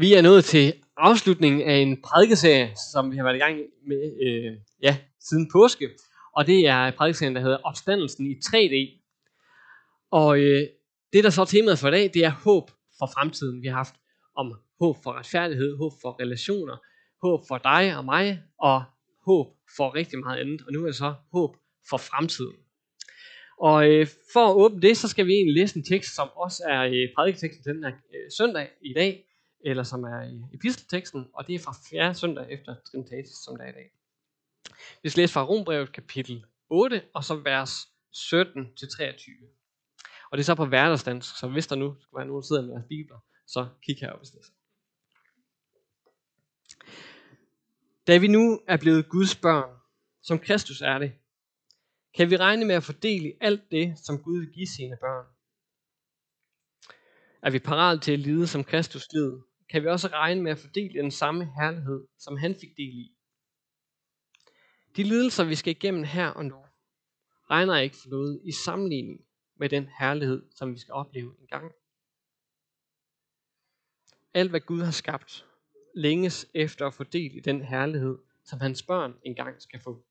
Vi er nået til afslutningen af en prædikeserie, som vi har været i gang med øh, ja, siden påske. Og det er prædikeserien, der hedder Opstandelsen i 3D. Og øh, det, der så er temaet for i dag, det er håb for fremtiden. Vi har haft om håb for retfærdighed, håb for relationer, håb for dig og mig, og håb for rigtig meget andet. Og nu er det så håb for fremtiden. Og øh, for at åbne det, så skal vi egentlig læse en tekst, som også er øh, prædiketeksten den her øh, søndag i dag, eller som er i epistelteksten, og det er fra 4. søndag efter Trinitatis, som der er i dag. Vi skal læse fra Rombrevet kapitel 8, og så vers 17-23. Og det er så på hverdagsdansk, så hvis der nu skal være nogen, der sidder med deres bibler, så kig heroppe hvis det er. Da vi nu er blevet Guds børn, som Kristus er det, kan vi regne med at fordele alt det, som Gud vil give sine børn. Er vi parat til at lide, som Kristus led, kan vi også regne med at fordele den samme herlighed, som han fik del i. De lidelser, vi skal igennem her og nu, regner ikke for noget i sammenligning med den herlighed, som vi skal opleve en gang. Alt hvad Gud har skabt, længes efter at få del i den herlighed, som hans børn engang skal få.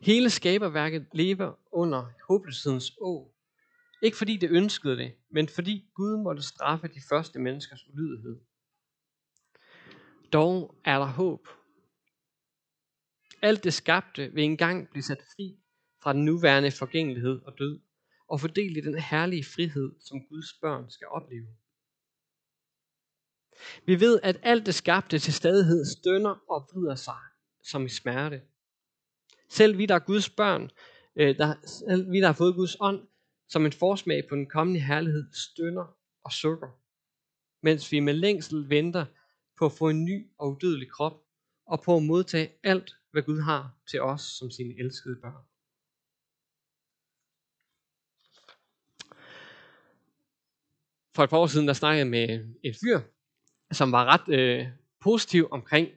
Hele skaberværket lever under håbløshedens å, ikke fordi det ønskede det, men fordi Gud måtte straffe de første menneskers ulydighed. Dog er der håb. Alt det skabte vil engang blive sat fri fra den nuværende forgængelighed og død, og fordel i den herlige frihed, som Guds børn skal opleve. Vi ved, at alt det skabte til stadighed stønner og vrider sig som i smerte. Selv vi, der er Guds børn, øh, der, selv vi, der har fået Guds ånd, som en forsmag på den kommende herlighed, stønner og sukker, mens vi med længsel venter på at få en ny og udødelig krop, og på at modtage alt, hvad Gud har til os som sine elskede børn. For et par år siden, der snakkede jeg med en fyr, som var ret øh, positiv omkring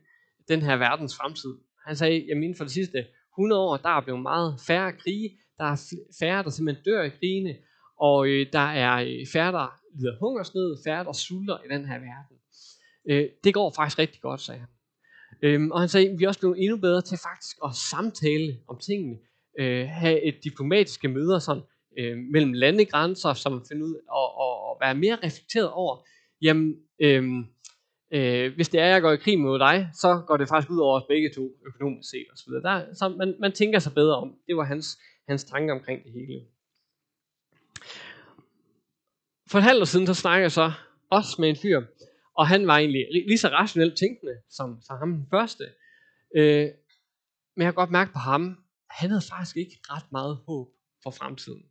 den her verdens fremtid. Han sagde, at inden for de sidste 100 år, der er blevet meget færre krige, der er færre, der simpelthen dør i krigene, og øh, der er øh, færre, der lider hungersnød, færre, der sulter i den her verden. Øh, det går faktisk rigtig godt, sagde han. Øhm, og han sagde, at vi er også blevet endnu bedre til faktisk at samtale om tingene. Øh, have et diplomatiske møder sådan, øh, mellem landegrænser, som finder ud og, og, og være mere reflekteret over, jamen, øh, øh, hvis det er, at jeg går i krig mod dig, så går det faktisk ud over os begge to, økonomisk set osv. Der, så man, man tænker sig bedre om. Det var hans hans tanker omkring det hele. For et halvt år siden, så snakkede jeg så også med en fyr, og han var egentlig lige så rationelt tænkende som, som ham den første. Øh, men jeg har godt mærke på ham, han havde faktisk ikke ret meget håb for fremtiden.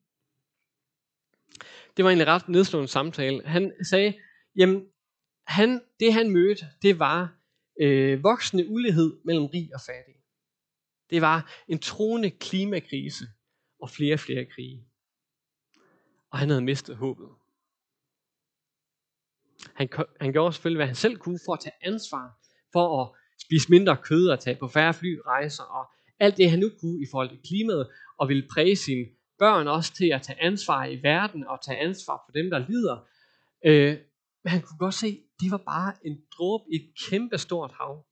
Det var egentlig ret nedslående samtale. Han sagde, jamen, han, det han mødte, det var øh, voksende ulighed mellem rig og fattig. Det var en troende klimakrise og flere og flere krige. Og han havde mistet håbet. Han, han gjorde selvfølgelig, hvad han selv kunne for at tage ansvar, for at spise mindre kød og tage på færre flyrejser, og alt det han nu kunne i forhold til klimaet, og ville præge sine børn også til at tage ansvar i verden, og tage ansvar for dem, der lider. Øh, men han kunne godt se, at det var bare en dråbe i et kæmpe stort hav.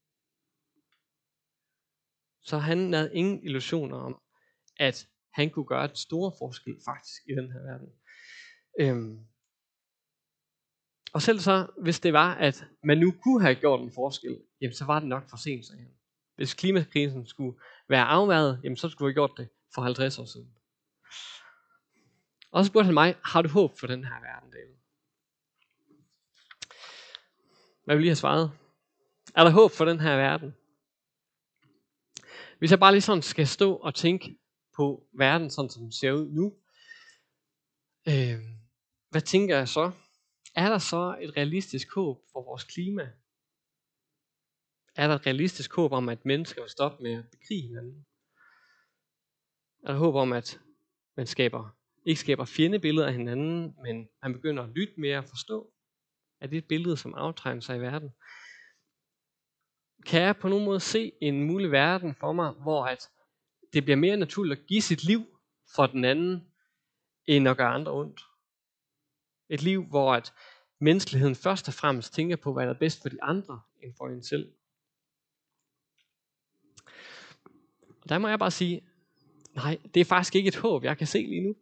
Så han havde ingen illusioner om, at han kunne gøre et store forskel faktisk i den her verden. Øhm. Og selv så, hvis det var, at man nu kunne have gjort en forskel, jamen så var det nok for sent, sagde han. Hvis klimakrisen skulle være afværet, jamen så skulle vi have gjort det for 50 år siden. Og så spurgte han mig, har du håb for den her verden, David? Hvad vil lige have svaret? Er der håb for den her verden? Hvis jeg bare lige sådan skal stå og tænke på verden, sådan som den ser ud nu, øh, hvad tænker jeg så? Er der så et realistisk håb for vores klima? Er der et realistisk håb om, at mennesker vil stoppe med at bekrige hinanden? Er der håb om, at man skaber, ikke skaber fjendebilleder af hinanden, men man begynder at lytte mere og forstå? Er det et billede, som aftegner sig i verden? Kan jeg på nogen måde se en mulig verden for mig, hvor at det bliver mere naturligt at give sit liv for den anden, end at gøre andre ondt. Et liv, hvor at menneskeligheden først og fremmest tænker på, hvad der er bedst for de andre, end for en selv. Og der må jeg bare sige, nej, det er faktisk ikke et håb, jeg kan se lige nu.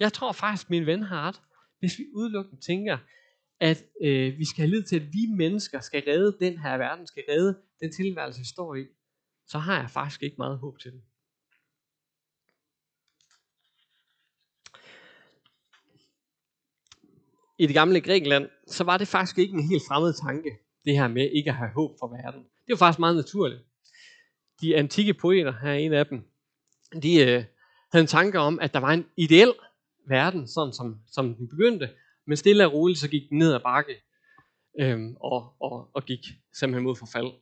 Jeg tror faktisk, min ven har ret, hvis vi udelukkende tænker, at øh, vi skal have lid til, at vi mennesker skal redde den her verden, skal redde den tilværelse, vi står i, så har jeg faktisk ikke meget håb til det. I det gamle Grækenland, så var det faktisk ikke en helt fremmed tanke, det her med ikke at have håb for verden. Det var faktisk meget naturligt. De antikke poeter, her er en af dem, de øh, havde en tanke om, at der var en ideel verden, sådan som, som den begyndte, men stille og roligt, så gik den ned ad bakke, øhm, og, og, og gik simpelthen mod forfald.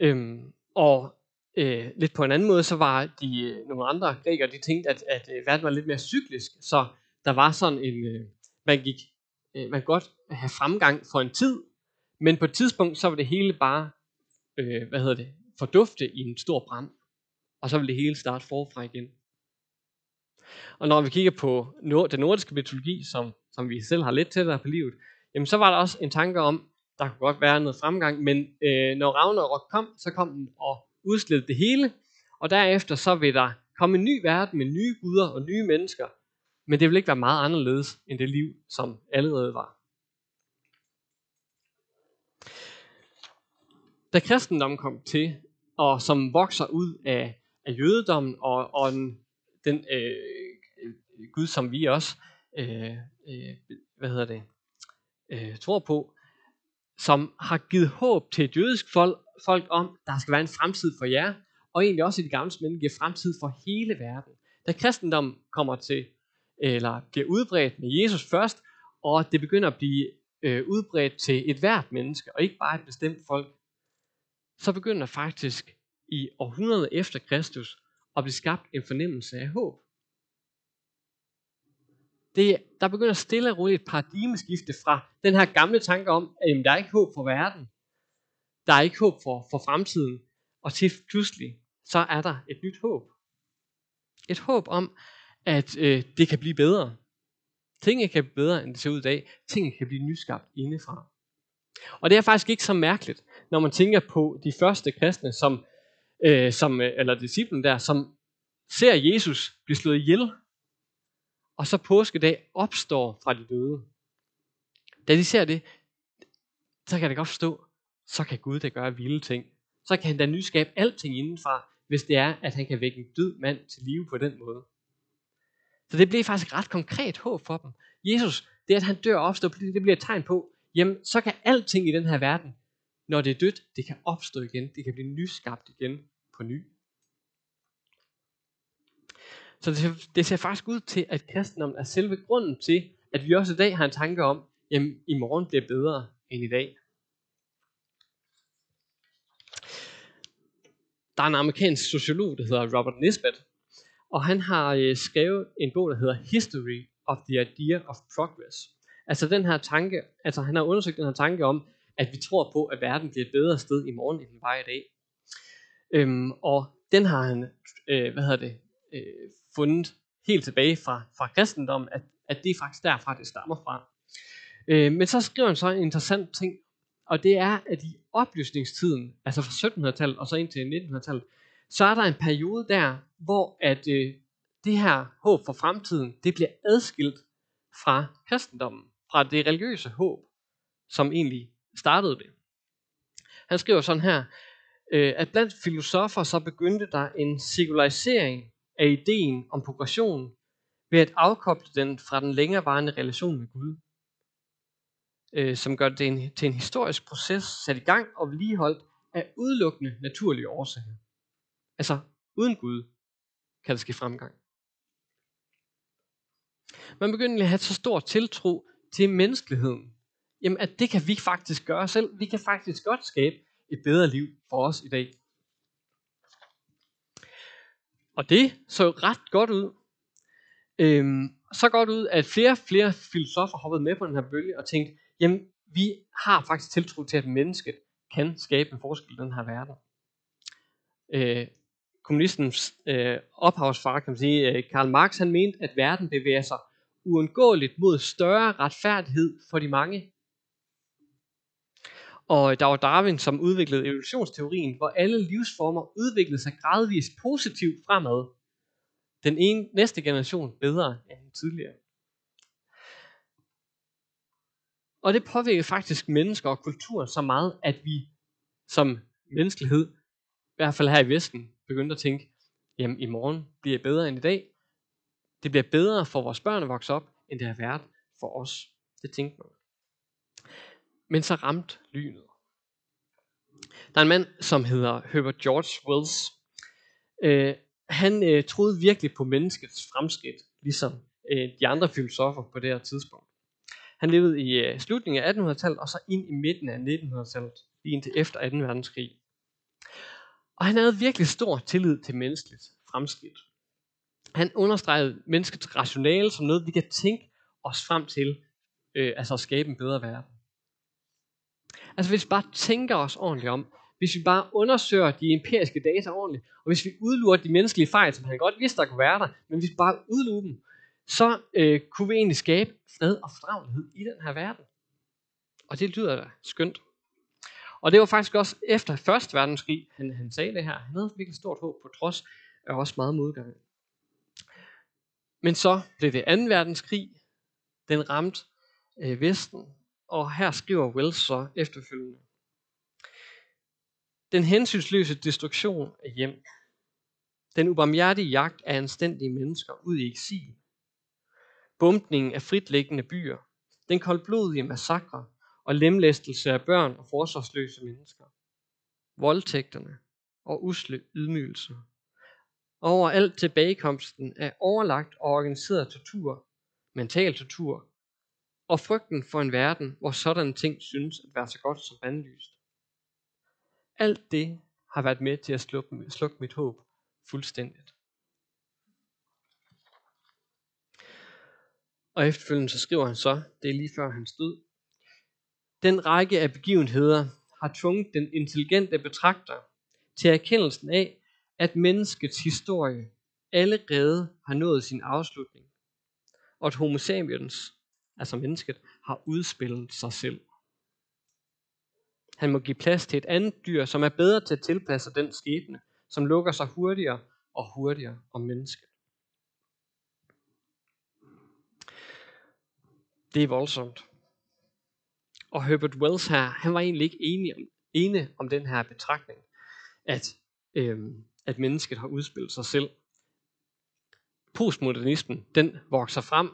Øhm, og øh, lidt på en anden måde, så var de øh, nogle andre grækere, de tænkte, at, at øh, verden var lidt mere cyklisk, så der var sådan en, øh, man gik, øh, man godt have fremgang for en tid, men på et tidspunkt, så var det hele bare, øh, hvad hedder det, fordufte i en stor brand, og så ville det hele starte forfra igen. Og når vi kigger på nord, den nordiske mytologi, som, som vi selv har lidt tættere på livet, jamen så var der også en tanke om, der kunne godt være noget fremgang, men øh, når Ragnarok kom, så kom den og udslættede det hele, og derefter så vil der komme en ny verden med nye guder og nye mennesker, men det vil ikke være meget anderledes end det liv, som allerede var. Da kristendommen kom til, og som vokser ud af, af jødedommen og, og den, den øh, Gud, som vi også øh, øh, hvad hedder det, øh, tror på, som har givet håb til et jødisk folk, folk om, der skal være en fremtid for jer, og egentlig også i det gamle smænd giver fremtid for hele verden. Da kristendommen kommer til, eller bliver udbredt med Jesus først, og det begynder at blive øh, udbredt til et hvert menneske, og ikke bare et bestemt folk, så begynder faktisk i århundrede efter Kristus at blive skabt en fornemmelse af håb. Det, der begynder stille og roligt et paradigmeskifte fra den her gamle tanke om, at jamen, der er ikke håb for verden. Der er ikke håb for, for fremtiden. Og til pludselig, så er der et nyt håb. Et håb om, at øh, det kan blive bedre. Tingene kan blive bedre, end det ser ud i dag. Tingene kan blive nyskabt indefra. Og det er faktisk ikke så mærkeligt, når man tænker på de første kristne, som, øh, som, øh, eller disciplen der, som ser Jesus blive slået ihjel, og så påskedag opstår fra de døde. Da de ser det, så kan det godt forstå, så kan Gud da gøre vilde ting. Så kan han da nyskabe alting indenfra, hvis det er, at han kan vække en død mand til live på den måde. Så det bliver faktisk ret konkret håb for dem. Jesus, det at han dør og opstår, det bliver et tegn på, jamen så kan alting i den her verden, når det er dødt, det kan opstå igen. Det kan blive nyskabt igen på ny. Så det ser, det ser faktisk ud til, at kristendommen er selve grunden til, at vi også i dag har en tanke om, jamen i morgen bliver bedre end i dag. Der er en amerikansk sociolog, der hedder Robert Nisbet, og han har øh, skrevet en bog, der hedder History of the Idea of Progress. Altså den her tanke, altså han har undersøgt den her tanke om, at vi tror på, at verden bliver et bedre sted i morgen, end den var i dag. Øhm, og den har han, øh, hvad hedder det, øh, fundet helt tilbage fra, fra kristendommen, at, at det er faktisk derfra, det stammer fra. Øh, men så skriver han så en interessant ting, og det er, at i oplysningstiden, altså fra 1700-tallet og så ind til 1900-tallet, så er der en periode der, hvor at øh, det her håb for fremtiden, det bliver adskilt fra kristendommen, fra det religiøse håb, som egentlig startede det. Han skriver sådan her, øh, at blandt filosofer så begyndte der en sekularisering af ideen om progression ved at afkoble den fra den længerevarende relation med Gud, øh, som gør det en, til en historisk proces sat i gang og vedligeholdt af udelukkende naturlige årsager. Altså, uden Gud kan der ske fremgang. Man begynder at have så stor tiltro til menneskeligheden, jamen at det kan vi faktisk gøre selv. Vi kan faktisk godt skabe et bedre liv for os i dag. Og det så ret godt ud. Øhm, så godt ud, at flere og flere filosofer hoppede med på den her bølge og tænkte, jamen vi har faktisk tiltro til, at mennesket kan skabe en forskel i den her verden. Øh, kommunistens øh, ophavsfar, kan man sige, øh, Karl Marx, han mente, at verden bevæger sig uundgåeligt mod større retfærdighed for de mange. Og der var Darwin, som udviklede evolutionsteorien, hvor alle livsformer udviklede sig gradvist positivt fremad. Den ene, næste generation bedre end den tidligere. Og det påvirker faktisk mennesker og kultur så meget, at vi som menneskelighed, i hvert fald her i Vesten, begyndte at tænke, jamen i morgen bliver bedre end i dag. Det bliver bedre for vores børn at vokse op, end det har været for os. Det tænkte man. Men så ramte lynet. Der er en mand, som hedder Herbert George Wells. Øh, han øh, troede virkelig på menneskets fremskridt, ligesom øh, de andre filosofer på det her tidspunkt. Han levede i øh, slutningen af 1800-tallet og så ind i midten af 1900-tallet, lige indtil efter 2. verdenskrig. Og han havde virkelig stor tillid til menneskeligt fremskridt. Han understregede menneskets rationale som noget, vi kan tænke os frem til, øh, altså at skabe en bedre verden. Altså hvis vi bare tænker os ordentligt om, hvis vi bare undersøger de empiriske data ordentligt, og hvis vi udlurer de menneskelige fejl, som han godt vidste, der kunne være der, men hvis vi bare udlurer dem, så øh, kunne vi egentlig skabe fred og fordragelighed i den her verden. Og det lyder da skønt. Og det var faktisk også efter Første verdenskrig, han, han sagde det her. Han havde virkelig stort håb på trods af også meget modgang. Men så blev det 2. verdenskrig. Den ramte øh, Vesten. Og her skriver Wells så efterfølgende. Den hensynsløse destruktion af hjem. Den ubarmhjertige jagt af anstændige mennesker ud i eksil. Bumpningen af fritliggende byer. Den koldblodige massakre og lemlæstelse af børn og forsvarsløse mennesker. Voldtægterne og usle ydmygelser. Overalt tilbagekomsten af overlagt og organiseret tortur, mental tortur, og frygten for en verden, hvor sådanne ting synes at være så godt som bandlyst. Alt det har været med til at slukke, slukke mit håb fuldstændigt. Og efterfølgende så skriver han så, det er lige før han stod. den række af begivenheder har tvunget den intelligente betragter til erkendelsen af, at menneskets historie allerede har nået sin afslutning, og at homo sapiens, altså mennesket, har udspillet sig selv. Han må give plads til et andet dyr, som er bedre til at tilpasse den skæbne, som lukker sig hurtigere og hurtigere om mennesket. Det er voldsomt. Og Herbert Wells her, han var egentlig ikke enig om, ene om den her betragtning, at, øh, at mennesket har udspillet sig selv. Postmodernismen, den vokser frem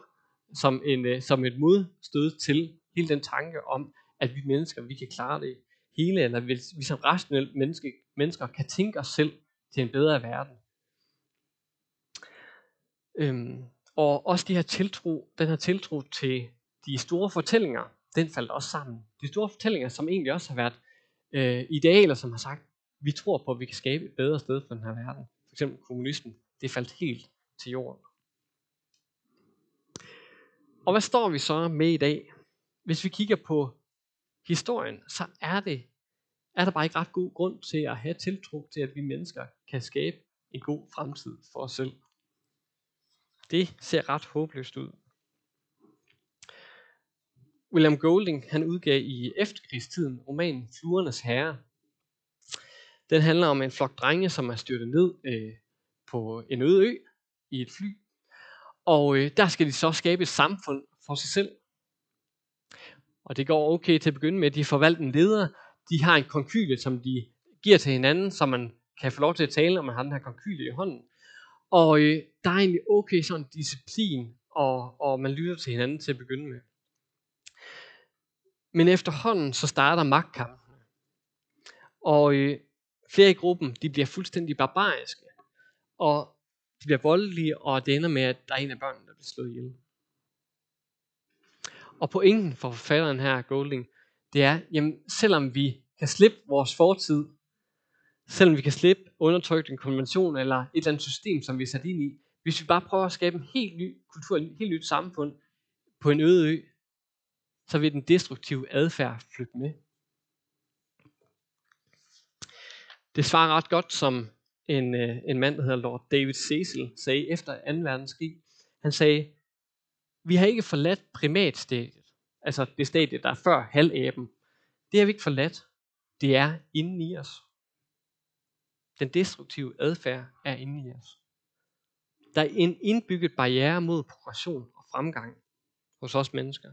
som, en, øh, som et modstød til hele den tanke om, at vi mennesker, vi kan klare det hele, eller vi som rationelle menneske, mennesker kan tænke os selv til en bedre verden. Øhm, og også de her tiltro, den her tiltro til de store fortællinger, den faldt også sammen. De store fortællinger, som egentlig også har været øh, idealer, som har sagt, vi tror på, at vi kan skabe et bedre sted for den her verden. For eksempel kommunismen, det faldt helt til jorden. Og hvad står vi så med i dag? Hvis vi kigger på historien, så er det er der bare ikke ret god grund til at have tiltro til, at vi mennesker kan skabe en god fremtid for os selv. Det ser ret håbløst ud. William Golding han udgav i efterkrigstiden romanen Fluernes Herre. Den handler om en flok drenge, som er styrtet ned øh, på en øde ø i et fly. Og øh, der skal de så skabe et samfund for sig selv. Og det går okay til at begynde med. De forvalter en leder. De har en konkyle, som de giver til hinanden, så man kan få lov til at tale, når man har den her konkyle i hånden. Og øh, der er egentlig okay sådan disciplin, og, og man lytter til hinanden til at begynde med. Men efterhånden så starter magtkampen. Og øh, flere i gruppen, de bliver fuldstændig barbariske. Og de bliver voldelige, og det ender med, at der er en af børnene, der bliver slået ihjel. Og pointen for forfatteren her, Golding, det er, jamen selvom vi kan slippe vores fortid, selvom vi kan slippe undertrykt en konvention eller et eller andet system, som vi er sat ind i, hvis vi bare prøver at skabe en helt ny kultur, et helt nyt samfund på en øde ø, så vil den destruktive adfærd flytte med. Det svarer ret godt, som en, øh, en mand, der hedder Lord David Cecil, sagde efter 2. verdenskrig. Han sagde, Vi har ikke forladt primatstadiet, altså det stadie, der er før halvæben. Det har vi ikke forladt. Det er inde i os. Den destruktive adfærd er inde i os. Der er en indbygget barriere mod progression og fremgang hos os mennesker.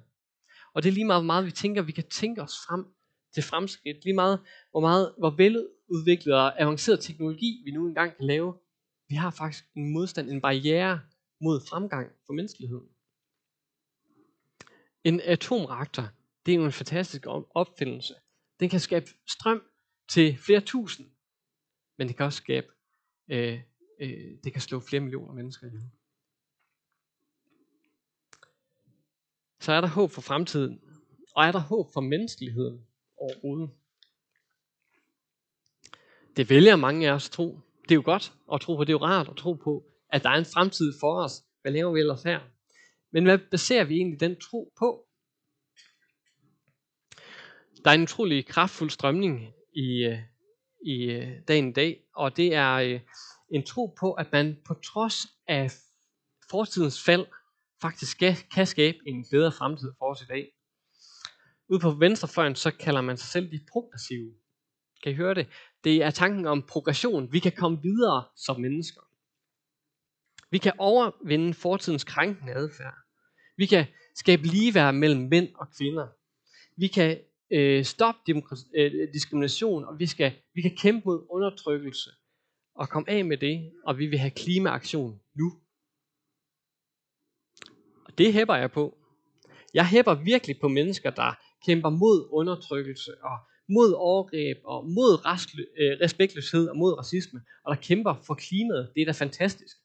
Og det er lige meget, hvor meget vi tænker, vi kan tænke os frem til fremskridt. Lige meget, hvor, meget, hvor udviklet og avanceret teknologi vi nu engang kan lave. Vi har faktisk en modstand, en barriere mod fremgang for menneskeligheden. En atomreaktor, det er jo en fantastisk opfindelse. Den kan skabe strøm til flere tusind, men det kan også skabe, øh, øh, det kan slå flere millioner mennesker ihjel. Så er der håb for fremtiden, og er der håb for menneskeligheden overhovedet. Det vælger mange af os tro. Det er jo godt at tro på, det er jo rart at tro på, at der er en fremtid for os. Hvad laver vi ellers her? Men hvad baserer vi egentlig den tro på? Der er en utrolig kraftfuld strømning i, øh, i øh, dagen i dag, og det er øh, en tro på, at man på trods af fortidens fald, faktisk kan skabe en bedre fremtid for os i dag. Ude på venstrefløjen, så kalder man sig selv de progressive. Kan I høre det? Det er tanken om progression. Vi kan komme videre som mennesker. Vi kan overvinde fortidens krænkende adfærd. Vi kan skabe ligeværd mellem mænd og kvinder. Vi kan øh, stoppe øh, diskrimination, og vi, skal, vi kan kæmpe mod undertrykkelse og komme af med det, og vi vil have klimaaktion nu. Og det hæpper jeg på. Jeg hæpper virkelig på mennesker, der kæmper mod undertrykkelse og mod overgreb og mod øh, respektløshed og mod racisme, og der kæmper for klimaet. Det er da fantastisk.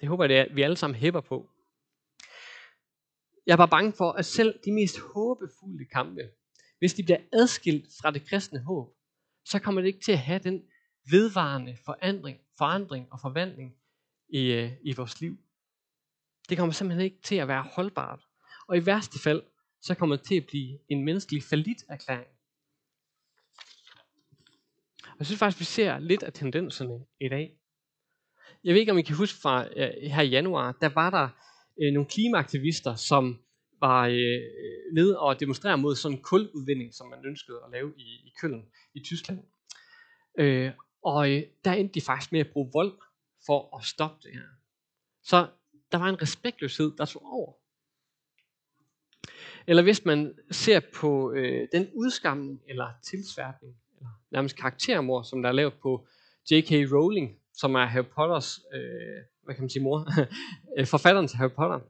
Det håber jeg, at vi alle sammen hæpper på. Jeg er bare bange for, at selv de mest håbefulde kampe, hvis de bliver adskilt fra det kristne håb, så kommer det ikke til at have den vedvarende forandring, forandring og forvandling i, øh, i vores liv. Det kommer simpelthen ikke til at være holdbart. Og i værste fald, så kommer det til at blive en menneskelig erklæring. Jeg synes faktisk, vi ser lidt af tendenserne i dag. Jeg ved ikke, om I kan huske fra øh, her i januar, der var der øh, nogle klimaaktivister, som var øh, nede og demonstrere mod sådan en kuludvinding, som man ønskede at lave i, i Køln i Tyskland. Øh, og øh, der endte de faktisk med at bruge vold for at stoppe det her. Så der var en respektløshed, der tog over. Eller hvis man ser på øh, den udskamning eller tilsværtning, eller nærmest karaktermor, som der er lavet på J.K. Rowling, som er Harry Potters, øh, hvad kan man sige mor, forfatteren til Harry Potter.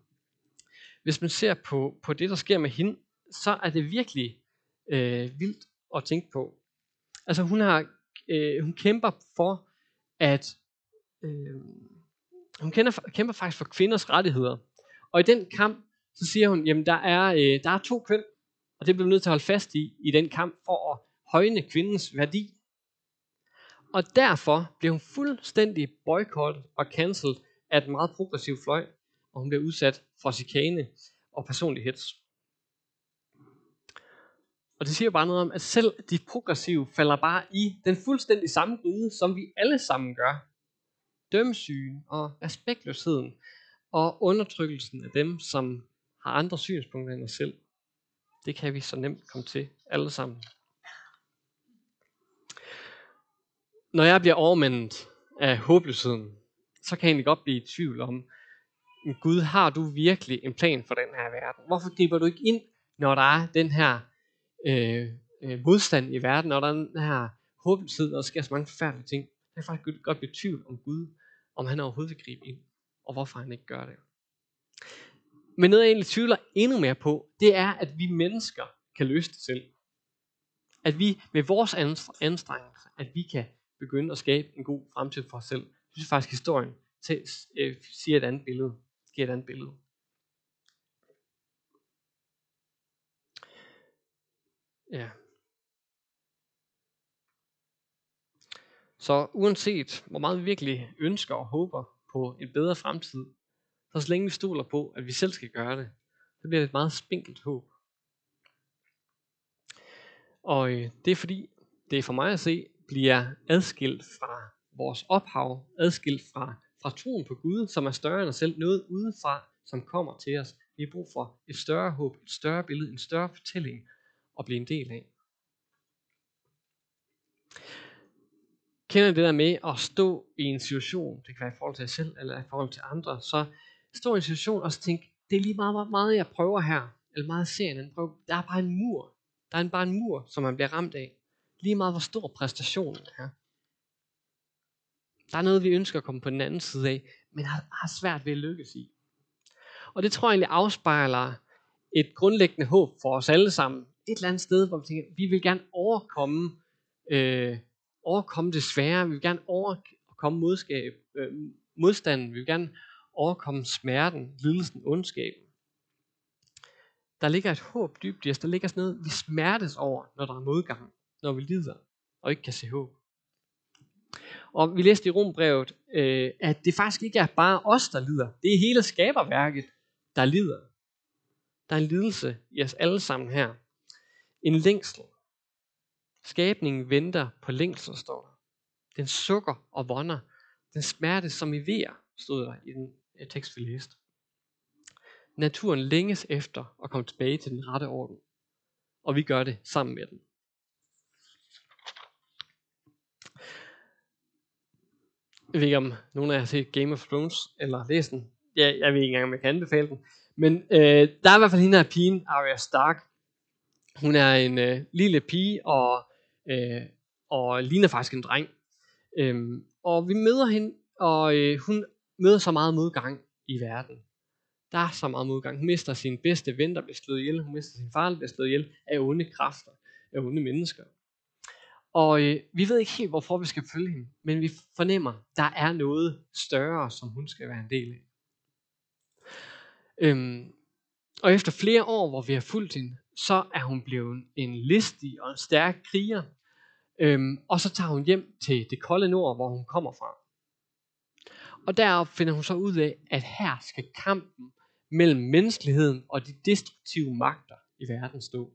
Hvis man ser på, på det, der sker med hende, så er det virkelig øh, vildt at tænke på. Altså hun har, øh, hun kæmper for, at øh, hun kæmper, kæmper faktisk for kvinders rettigheder. Og i den kamp, så siger hun, jamen der er, øh, der er to køn, og det bliver vi nødt til at holde fast i, i den kamp for at højne kvindens værdi. Og derfor blev hun fuldstændig boykottet og cancelled af et meget progressiv fløj, og hun blev udsat for chikane og personlig hets. Og det siger bare noget om, at selv de progressive falder bare i den fuldstændig samme gryde, som vi alle sammen gør. Dømsygen og respektløsheden og undertrykkelsen af dem, som har andre synspunkter end os selv. Det kan vi så nemt komme til alle sammen. Når jeg bliver overmandet af håbløsheden, så kan jeg egentlig godt blive i tvivl om, Gud, har du virkelig en plan for den her verden? Hvorfor griber du ikke ind, når der er den her øh, øh, modstand i verden, når der er den her håbløshed, og der sker så mange forfærdelige ting? Jeg kan faktisk godt blive i tvivl om Gud, om han overhovedet vil gribe ind, og hvorfor han ikke gør det. Men noget jeg egentlig tvivler endnu mere på, det er, at vi mennesker kan løse det selv. At vi med vores anstrengelser, at vi kan begynde at skabe en god fremtid for os selv. Det synes faktisk, historien til, øh, siger et andet billede. Giver et andet billede. Ja. Så uanset hvor meget vi virkelig ønsker og håber på en bedre fremtid, så så længe vi stoler på, at vi selv skal gøre det, så bliver det et meget spinkelt håb. Og øh, det er fordi, det er for mig at se, bliver adskilt fra vores ophav, adskilt fra, fra troen på Gud, som er større end os selv, noget udefra, som kommer til os. Vi har brug for et større håb, et større billede, en større fortælling at blive en del af. Kender det der med at stå i en situation, det kan være i forhold til sig selv eller i forhold til andre, så stå i en situation og så tænke, det er lige meget, hvor meget jeg prøver her, eller meget serien prøver, der er bare en mur. Der er bare en mur, som man bliver ramt af. Lige meget, hvor stor præstationen er. Der er noget, vi ønsker at komme på den anden side af, men har, har svært ved at lykkes i. Og det tror jeg egentlig afspejler et grundlæggende håb for os alle sammen. Et eller andet sted, hvor vi tænker, vi vil gerne overkomme, øh, overkomme det svære, vi vil gerne overkomme modskab, øh, modstanden, vi vil gerne overkomme smerten, lidelsen, ondskaben. Der ligger et håb dybt i os, der ligger sådan noget, vi smertes over, når der er modgang, når vi lider, og ikke kan se håb. Og vi læste i Rombrevet, øh, at det faktisk ikke er bare os, der lider. Det er hele skaberværket, der lider. Der er en lidelse i os alle sammen her. En længsel. Skabningen venter på længsel, står der. Den sukker og vonder. Den smerte, som i vejer, stod der i den øh, tekst, vi læste. Naturen længes efter at komme tilbage til den rette orden. Og vi gør det sammen med den. Jeg ved ikke, om nogen af jer har set Game of Thrones, eller læst den. Ja, jeg ved ikke engang, om jeg kan anbefale den. Men øh, der er i hvert fald hende her pigen, Arya Stark. Hun er en øh, lille pige, og, øh, og ligner faktisk en dreng. Øhm, og vi møder hende, og øh, hun møder så meget modgang i verden. Der er så meget modgang. Hun mister sin bedste ven, der bliver slået ihjel. Hun mister sin far, der bliver slået ihjel af onde kræfter, af onde mennesker. Og øh, vi ved ikke helt, hvorfor vi skal følge hende, men vi fornemmer, der er noget større, som hun skal være en del af. Øhm, og efter flere år, hvor vi har fulgt hende, så er hun blevet en listig og en stærk kriger. Øhm, og så tager hun hjem til det kolde nord, hvor hun kommer fra. Og derop finder hun så ud af, at her skal kampen mellem menneskeligheden og de destruktive magter i verden stå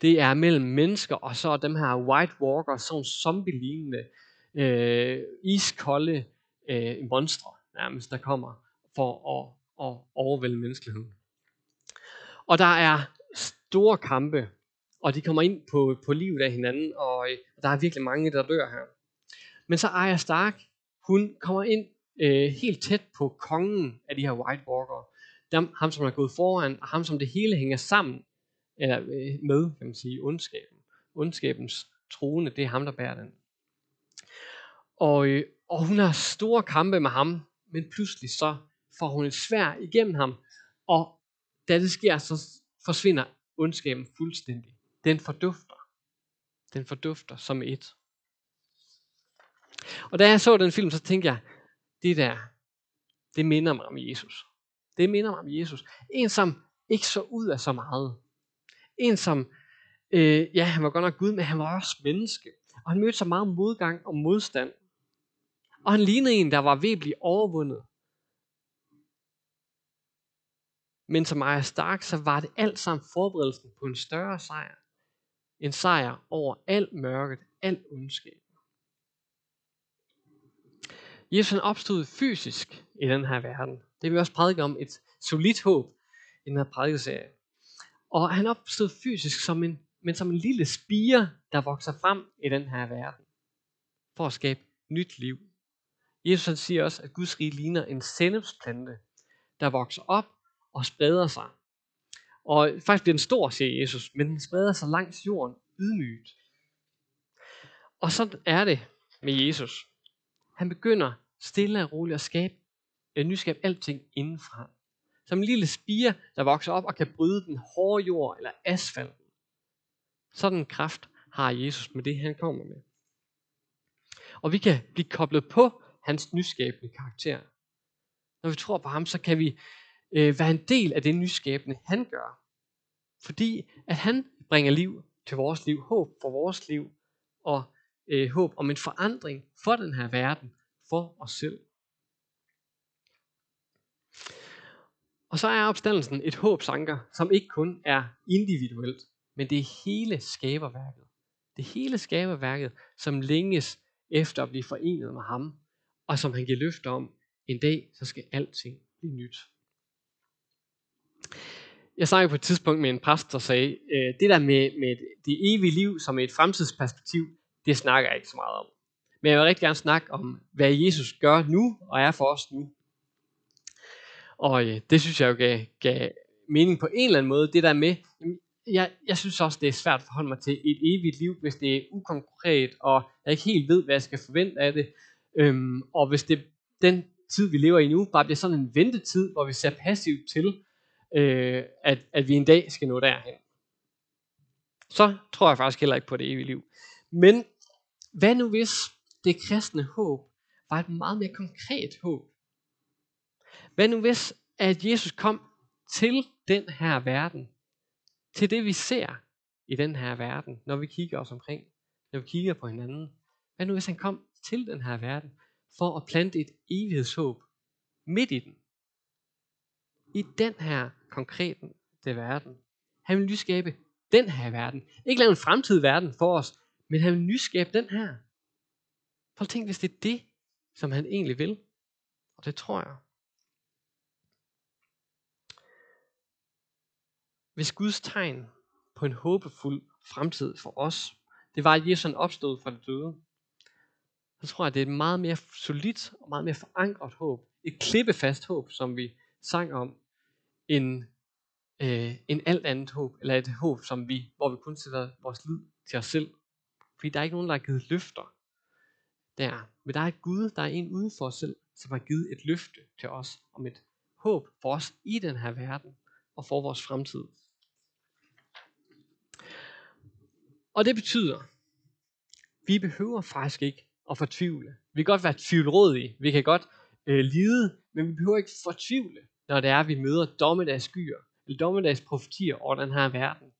det er mellem mennesker og så dem her White Walkers, sådan zombie-lignende, øh, iskolde øh, monstre, nærmest, der kommer for at, at overvælde menneskeligheden. Og der er store kampe, og de kommer ind på, på livet af hinanden, og øh, der er virkelig mange, der dør her. Men så Arya Stark, hun kommer ind øh, helt tæt på kongen af de her White walkers, Dem, ham, som er gået foran, og ham, som det hele hænger sammen eller øh, med, kan man sige, ondskaben. Ondskabens trone, det er ham, der bærer den. Og, øh, og hun har store kampe med ham, men pludselig så får hun et svær igennem ham, og da det sker, så forsvinder ondskaben fuldstændig. Den fordufter. Den fordufter som et. Og da jeg så den film, så tænkte jeg, det der, det minder mig om Jesus. Det minder mig om Jesus. En, som ikke så ud af så meget. En som, øh, ja, han var godt nok Gud, men han var også menneske. Og han mødte så meget modgang og modstand. Og han lignede en, der var ved at blive overvundet. Men som Maja Stark, så var det alt sammen forberedelsen på en større sejr. En sejr over alt mørket, alt ondskab. Jesus han opstod fysisk i den her verden. Det vil vi også prædike om et solidt håb i den her prædikeserie. Og han opstod fysisk som en, men som en lille spire, der vokser frem i den her verden. For at skabe nyt liv. Jesus han siger også, at Guds rige ligner en sennepsplante, der vokser op og spreder sig. Og faktisk bliver den stor, siger Jesus, men den spreder sig langs jorden ydmygt. Og så er det med Jesus. Han begynder stille og roligt at skabe, at nyskabe alting indenfra. Som en lille spire, der vokser op og kan bryde den hårde jord eller asfalten. Sådan en kraft har Jesus med det, han kommer med. Og vi kan blive koblet på hans nyskabende karakter. Når vi tror på ham, så kan vi øh, være en del af det nyskabende, han gør. Fordi at han bringer liv til vores liv, håb for vores liv, og øh, håb om en forandring for den her verden, for os selv. Og så er opstandelsen et håbsanker, som ikke kun er individuelt, men det er hele skaberværket. Det er hele skaberværket, som længes efter at blive forenet med ham, og som han giver løfter om, en dag så skal alting blive nyt. Jeg snakkede på et tidspunkt med en præst, der sagde, øh, det der med, med det evige liv som et fremtidsperspektiv, det snakker jeg ikke så meget om. Men jeg vil rigtig gerne snakke om, hvad Jesus gør nu og er for os nu. Og øh, det synes jeg jo gav, gav mening på en eller anden måde. Det der med, jeg, jeg synes også, det er svært at forholde mig til et evigt liv, hvis det er ukonkret, og jeg ikke helt ved, hvad jeg skal forvente af det. Øhm, og hvis det den tid, vi lever i nu, bare bliver sådan en ventetid, hvor vi ser passivt til, øh, at, at vi en dag skal nå derhen. Så tror jeg faktisk heller ikke på det evige liv. Men hvad nu hvis det kristne håb var et meget mere konkret håb? Hvad nu hvis, at Jesus kom til den her verden, til det vi ser i den her verden, når vi kigger os omkring, når vi kigger på hinanden. Hvad nu hvis han kom til den her verden, for at plante et evighedshåb midt i den? I den her konkrete verden. Han vil nyskabe den her verden. Ikke lave en fremtidig verden for os, men han vil nyskabe den her. Prøv at hvis det er det, som han egentlig vil. Og det tror jeg. Hvis Guds tegn på en håbefuld fremtid for os, det var, at Jesus opstod fra det døde, så tror jeg, det er et meget mere solidt og meget mere forankret håb. Et klippefast håb, som vi sang om, end, øh, end alt andet håb, eller et håb, som vi, hvor vi kun sætter vores lid til os selv. Fordi der er ikke nogen, der har givet løfter der. Men der er et Gud, der er en uden for os selv, som har givet et løfte til os om et håb for os i den her verden og for vores fremtid. Og det betyder, vi behøver faktisk ikke at fortvivle. Vi kan godt være tvivlrådige, vi kan godt øh, lide, men vi behøver ikke fortvivle, når det er, at vi møder dommedagsskyer, eller dommedagsprofetier over den her verden.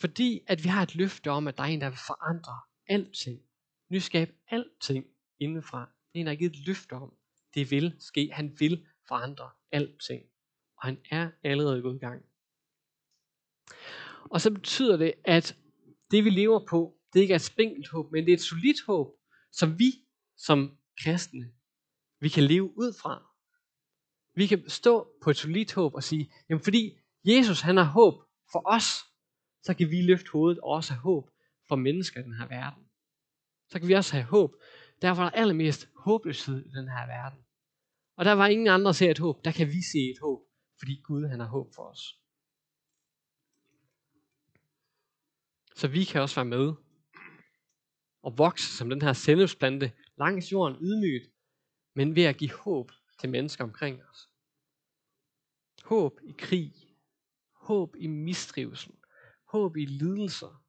Fordi at vi har et løfte om, at der er en, der vil forandre alting. Nyskabe alting indenfra. Det er en, der har givet et løfte om, det vil ske. Han vil forandre alting. Og han er allerede gået i gang. Og så betyder det, at det vi lever på, det ikke er et spinkelt håb, men det er et solidt håb, som vi som kristne, vi kan leve ud fra. Vi kan stå på et solidt håb og sige, jamen fordi Jesus han har håb for os, så kan vi løfte hovedet og også have håb for mennesker i den her verden. Så kan vi også have håb. Derfor er der allermest håbløshed i den her verden. Og der var ingen andre, der ser et håb. Der kan vi se et håb, fordi Gud han har håb for os. Så vi kan også være med og vokse som den her sennepsplante langs jorden ydmygt, men ved at give håb til mennesker omkring os. Håb i krig, håb i mistrivsel, håb i lidelser,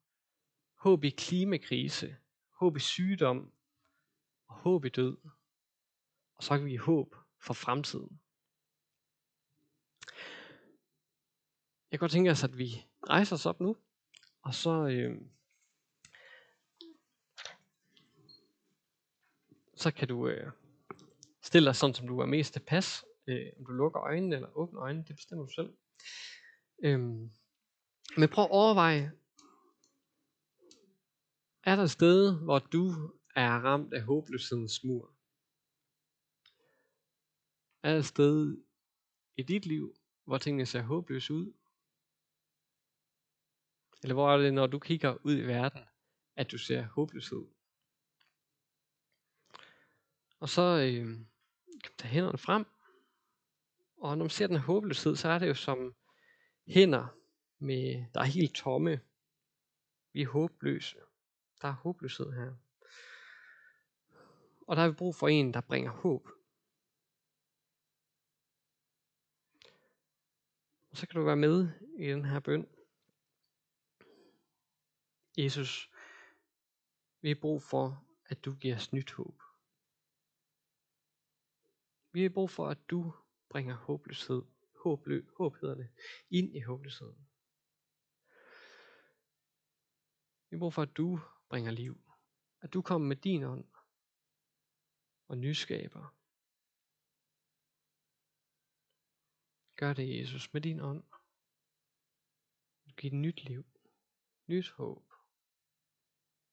håb i klimakrise, håb i sygdom og håb i død. Og så kan vi give håb for fremtiden. Jeg kan godt tænke os, at vi rejser os op nu, og så, øh, så kan du øh, stille dig sådan, som du er mest tilpas. Øh, om du lukker øjnene eller åbner øjnene, det bestemmer du selv. Øh, men prøv at overveje, er der et sted, hvor du er ramt af håbløshedens mur? Er der et sted i dit liv, hvor tingene ser håbløse ud? Eller hvor er det, når du kigger ud i verden, at du ser håbløshed? Og så øh, kan man tage hænderne frem. Og når man ser den håbløshed, så er det jo som hænder, med, der er helt tomme. Vi er håbløse. Der er håbløshed her. Og der har vi brug for en, der bringer håb. Og så kan du være med i den her bøn. Jesus, vi har brug for, at du giver os nyt håb. Vi har brug for, at du bringer håbløshed, håblø, håb hedder det, ind i håbløsheden. Vi har brug for, at du bringer liv. At du kommer med din ånd og nyskaber. Gør det, Jesus, med din ånd. Du giver nyt liv, nyt håb.